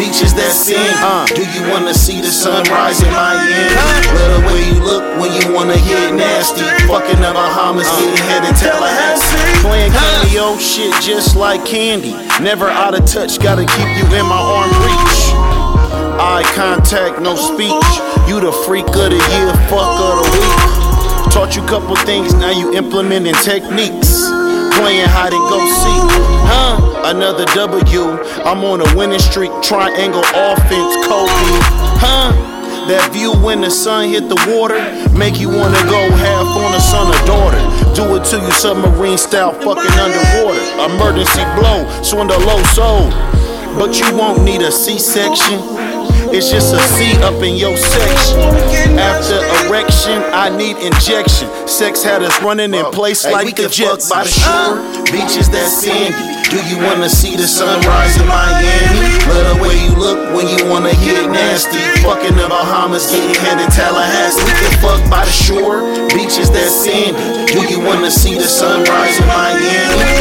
beaches that sing. Uh, do you wanna see the sunrise in Miami? Love the way you look when you wanna get nasty. Fucking the Bahamas, getting head in Tallahassee. Playing cameo shit just like candy. Never out of touch, gotta keep you in my arm reach. Eye contact, no speech. You the freak of the year, fuck of the week. Taught you a couple things, now you implementing techniques. Playing hide and go seek, huh? Another W. I'm on a winning streak, triangle offense, Kobe, huh? That view when the sun hit the water, make you wanna go half on a son or daughter. Do it to you submarine style, fucking underwater. Emergency blow, swindle low soul. But you won't need a C-section. It's just a C up in your section. After erection, I need injection. Sex had us running in place Hey, like we the can fuck by the uh, shore, beaches that sandy. Do you wanna see the sunrise in Miami? Love the way you look when you wanna get nasty. Fucking the Bahamas, getting head in Tallahassee. We can fuck by the shore, beaches that sandy. Do you wanna see the sunrise in Miami?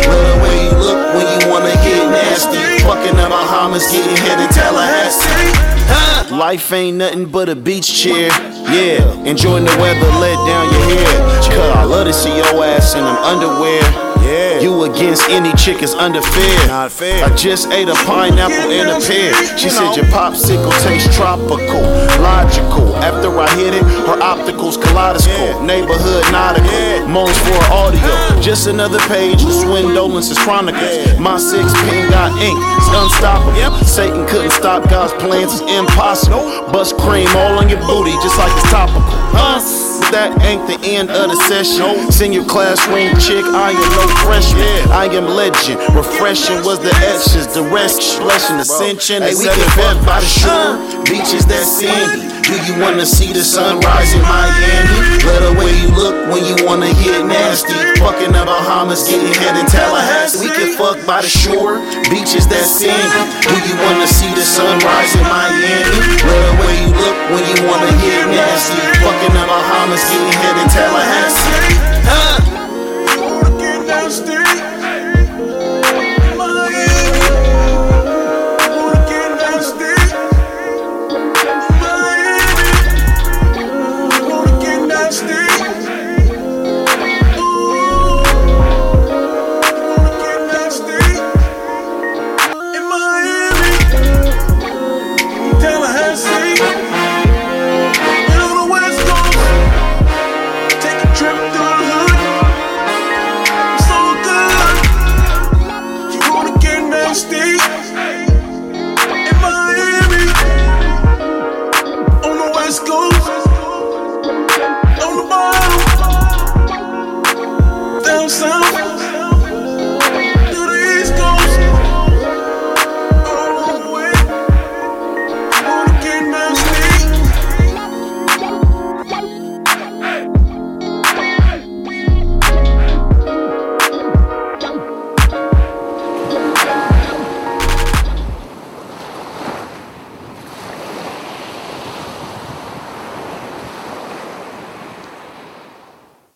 Love the way you look when you wanna get nasty. Fucking the Bahamas, getting head in Tallahassee. Life ain't nothing but a beach chair. Yeah, enjoying the weather, let down your hair. Cause I love to see your ass in them underwear. Yeah. You against any chick is unfair. Not fair. I just ate a pineapple and a pear. She said your popsicle tastes tropical, logical. After I hit it, her opticals kaleidoscope. Yeah. Neighborhood nautical, Yeah. moans for audio. Just another page, the Swindolin's chronicles. My six pin got ink, it's unstoppable. Yep. Satan couldn't stop God's plans, it's impossible. Bust cream all on your booty, just like it's topical. Huh? But that ain't the end of the session. Senior class ring chick, I am no freshman. I am legend. Refreshing was the etchings, the rest, blessing, ascension. Hey, we fuck fuck by the shore, beaches that sandy. Do you wanna see the sunrise in Miami? Love the way you look when you wanna get nasty. Fucking the Bahamas, getting head in Tallahassee. We can fuck by the shore, beaches that sandy. Do you wanna see the sunrise in Miami? Love the way you look when you wanna get nasty. Fucking the Bahamas, getting head in Tallahassee. Huh? down some.